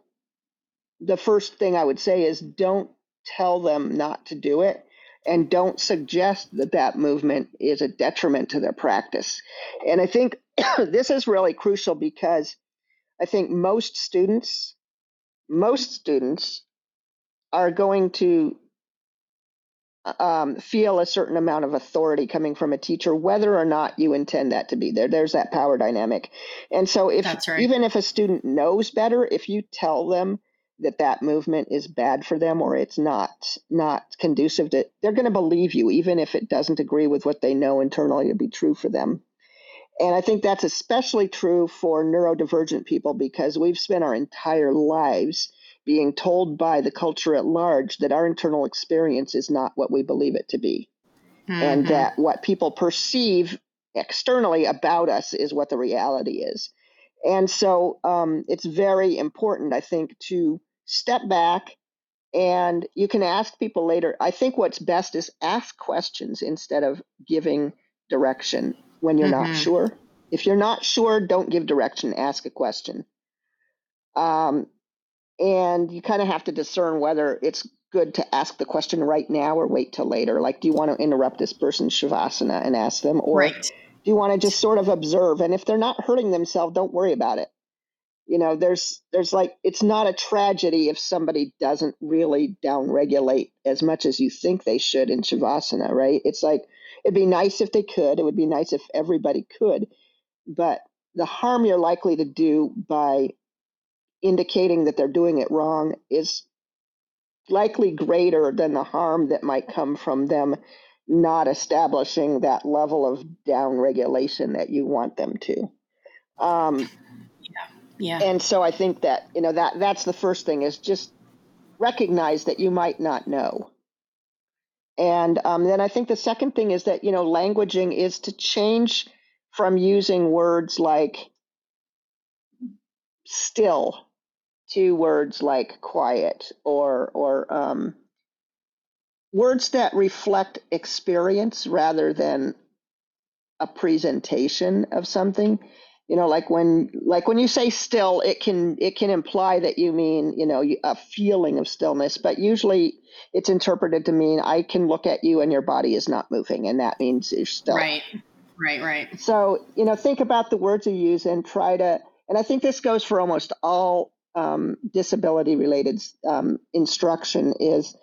The first thing I would say is don't tell them not to do it and don't suggest that that movement is a detriment to their practice. And I think (coughs) this is really crucial because I think most students, most students are going to um, feel a certain amount of authority coming from a teacher, whether or not you intend that to be there. There's that power dynamic. And so, if right. even if a student knows better, if you tell them that that movement is bad for them or it's not not conducive to, they're going to believe you, even if it doesn't agree with what they know internally to be true for them. And I think that's especially true for neurodivergent people because we've spent our entire lives being told by the culture at large that our internal experience is not what we believe it to be. Mm-hmm. And that what people perceive externally about us is what the reality is. And so um, it's very important, I think, to step back and you can ask people later. I think what's best is ask questions instead of giving direction when you're mm-hmm. not sure. If you're not sure, don't give direction, ask a question. Um, and you kind of have to discern whether it's good to ask the question right now or wait till later. Like, do you want to interrupt this person's shavasana and ask them, or right. do you want to just sort of observe? And if they're not hurting themselves, don't worry about it. You know, there's there's like it's not a tragedy if somebody doesn't really downregulate as much as you think they should in shavasana, right? It's like it'd be nice if they could. It would be nice if everybody could, but the harm you're likely to do by indicating that they're doing it wrong is likely greater than the harm that might come from them not establishing that level of down regulation that you want them to. Um, yeah. Yeah. And so I think that you know that that's the first thing is just recognize that you might not know. And um, then I think the second thing is that you know languaging is to change from using words like still to words like quiet or or um, words that reflect experience rather than a presentation of something. You know like when like when you say still it can it can imply that you mean you know a feeling of stillness but usually it's interpreted to mean i can look at you and your body is not moving and that means you're still. Right. Right, right. So, you know, think about the words you use and try to, and I think this goes for almost all um, disability related um, instruction is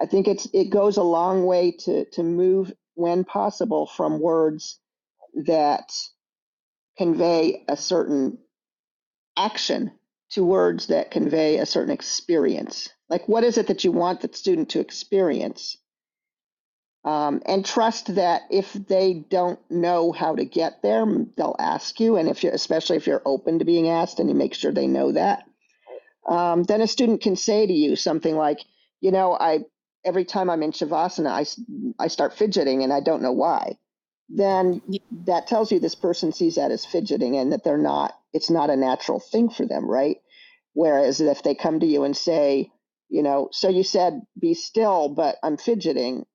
I think it's it goes a long way to to move when possible from words that convey a certain action to words that convey a certain experience. Like, what is it that you want the student to experience? Um, and trust that if they don't know how to get there, they'll ask you. And if you're, especially if you're open to being asked and you make sure they know that, um, then a student can say to you something like, you know, I every time I'm in shavasana, I, I start fidgeting and I don't know why. Then that tells you this person sees that as fidgeting and that they're not, it's not a natural thing for them, right? Whereas if they come to you and say, you know, so you said be still, but I'm fidgeting,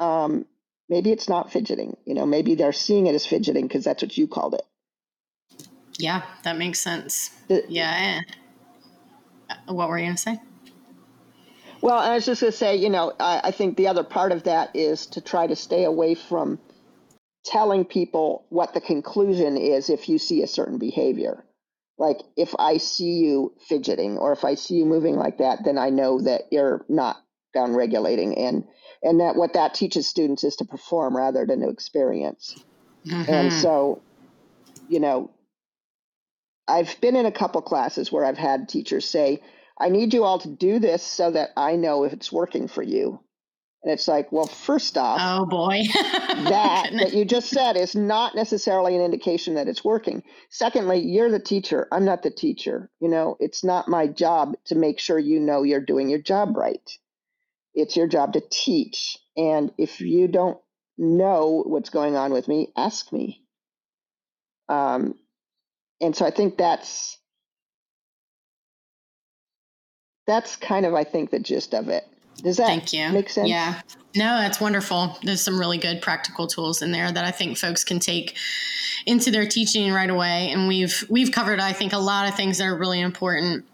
um, maybe it's not fidgeting. You know, maybe they're seeing it as fidgeting because that's what you called it. Yeah, that makes sense. The, yeah. Uh, what were you going to say? Well, I was just going to say, you know, I, I think the other part of that is to try to stay away from telling people what the conclusion is if you see a certain behavior. Like if I see you fidgeting or if I see you moving like that, then I know that you're not down regulating and and that what that teaches students is to perform rather than to experience. Mm-hmm. And so, you know, I've been in a couple classes where I've had teachers say, I need you all to do this so that I know if it's working for you. And it's like, well, first off, oh boy, (laughs) that that you just said is not necessarily an indication that it's working. Secondly, you're the teacher. I'm not the teacher. You know, it's not my job to make sure you know you're doing your job right. It's your job to teach. And if you don't know what's going on with me, ask me. Um, and so I think that's that's kind of, I think, the gist of it. Does that Thank you. make sense? Yeah. No, that's wonderful. There's some really good practical tools in there that I think folks can take into their teaching right away. And we've we've covered, I think, a lot of things that are really important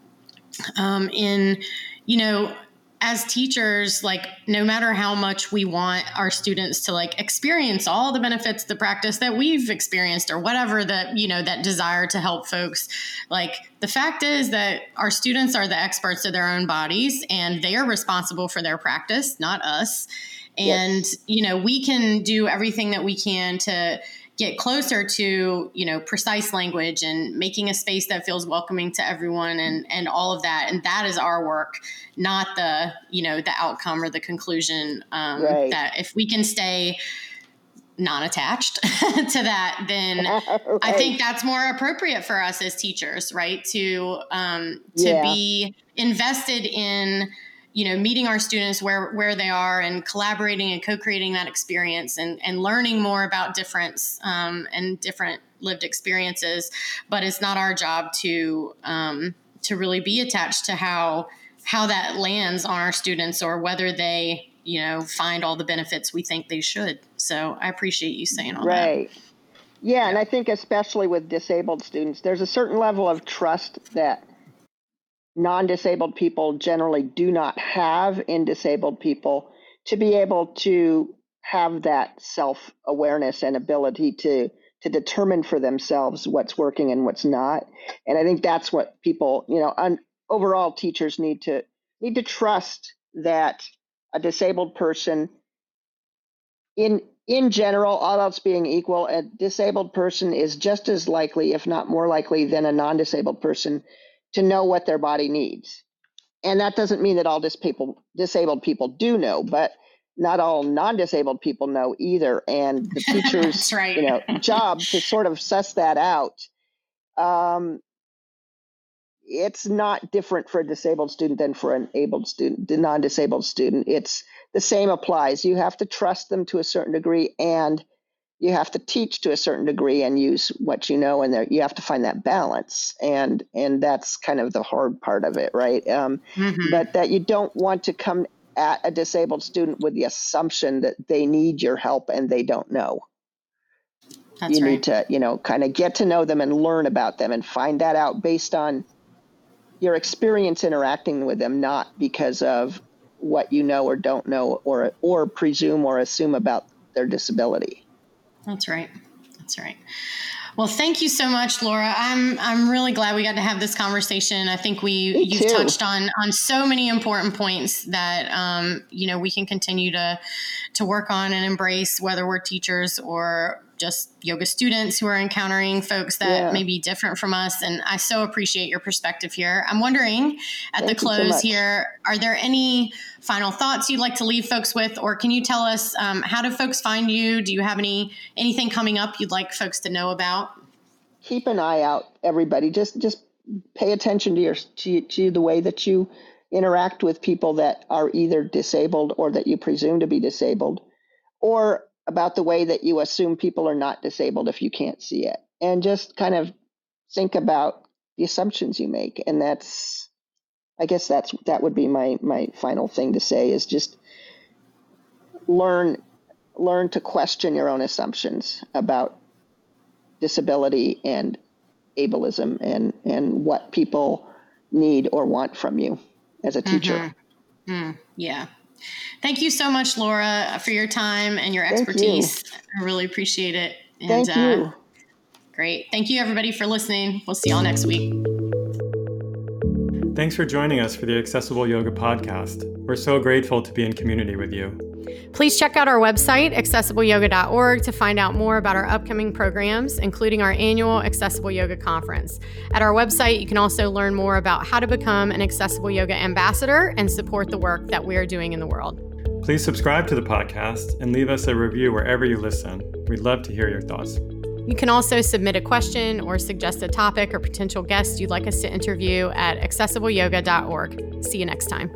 um, in, you know, as teachers like no matter how much we want our students to like experience all the benefits the practice that we've experienced or whatever that you know that desire to help folks like the fact is that our students are the experts of their own bodies and they are responsible for their practice not us and yes. you know we can do everything that we can to get closer to you know precise language and making a space that feels welcoming to everyone and and all of that and that is our work not the you know the outcome or the conclusion um, right. that if we can stay non-attached (laughs) to that then (laughs) right. i think that's more appropriate for us as teachers right to um, to yeah. be invested in you know meeting our students where where they are and collaborating and co-creating that experience and and learning more about difference um, and different lived experiences. But it's not our job to um, to really be attached to how how that lands on our students or whether they you know find all the benefits we think they should. So i appreciate you saying all right. that. Right. Yeah, and I think especially with disabled students, there's a certain level of trust that non disabled people generally do not have in disabled people to be able to have that self awareness and ability to to determine for themselves what's working and what's not. And i think that's what people you know un, overall teachers need to need to trust that a disabled person in in general all else being equal a disabled person is just as likely if not more likely than a non-disabled person to know what their body needs. And that doesn't mean that all dis- people, disabled people do know, but not all non-disabled people know either. And the (laughs) teacher's right. you know job to sort of suss that out. Um, it's not different for a disabled student than for an able student, the non-disabled student. It's the same applies. You have to trust them to a certain degree and you have to teach to a certain degree and use what you know and there you have to find that balance and and that's kind of the hard part of it right um, mm-hmm. but that you don't want to come at a disabled student with the assumption that they need your help and they don't know that's you right. need to you know kind of get to know them and learn about them and find that out based on your experience interacting with them not because of what you know or don't know or or presume or assume about their disability That's right. That's right. Well, thank you so much, Laura. I'm I'm really glad we got to have this conversation. I think we Me you've too. touched on on so many important points that um, you know we can continue to to work on and embrace, whether we're teachers or just yoga students who are encountering folks that Yeah. may be different from us. And I so appreciate your perspective here. I'm wondering at Thank the you so close here, are there any final thoughts you'd like to leave folks with, or can you tell us um, how do folks find you? Do you have any anything coming up you'd like folks to know about? keep an eye out everybody just just pay attention to your to, to the way that you interact with people that are either disabled or that you presume to be disabled or about the way that you assume people are not disabled if you can't see it and just kind of think about the assumptions you make and that's i guess that's that would be my my final thing to say is just learn learn to question your own assumptions about disability and ableism and and what people need or want from you as a teacher. Mm, yeah. Thank you so much, Laura, for your time and your Thank you. expertise. I really appreciate it. And, Thank you. Uh, great. Thank you, everybody, for listening. We'll see y'all next week. Thanks for joining us for the Accessible Yoga Podcast. We're so grateful to be in community with you. Please check out our website, accessibleyoga.org, to find out more about our upcoming programs, including our annual Accessible Yoga Conference. At our website, you can also learn more about how to become an Accessible Yoga ambassador and support the work that we are doing in the world. Please subscribe to the podcast and leave us a review wherever you listen. We'd love to hear your thoughts. You can also submit a question or suggest a topic or potential guest you'd like us to interview at accessibleyoga.org. See you next time.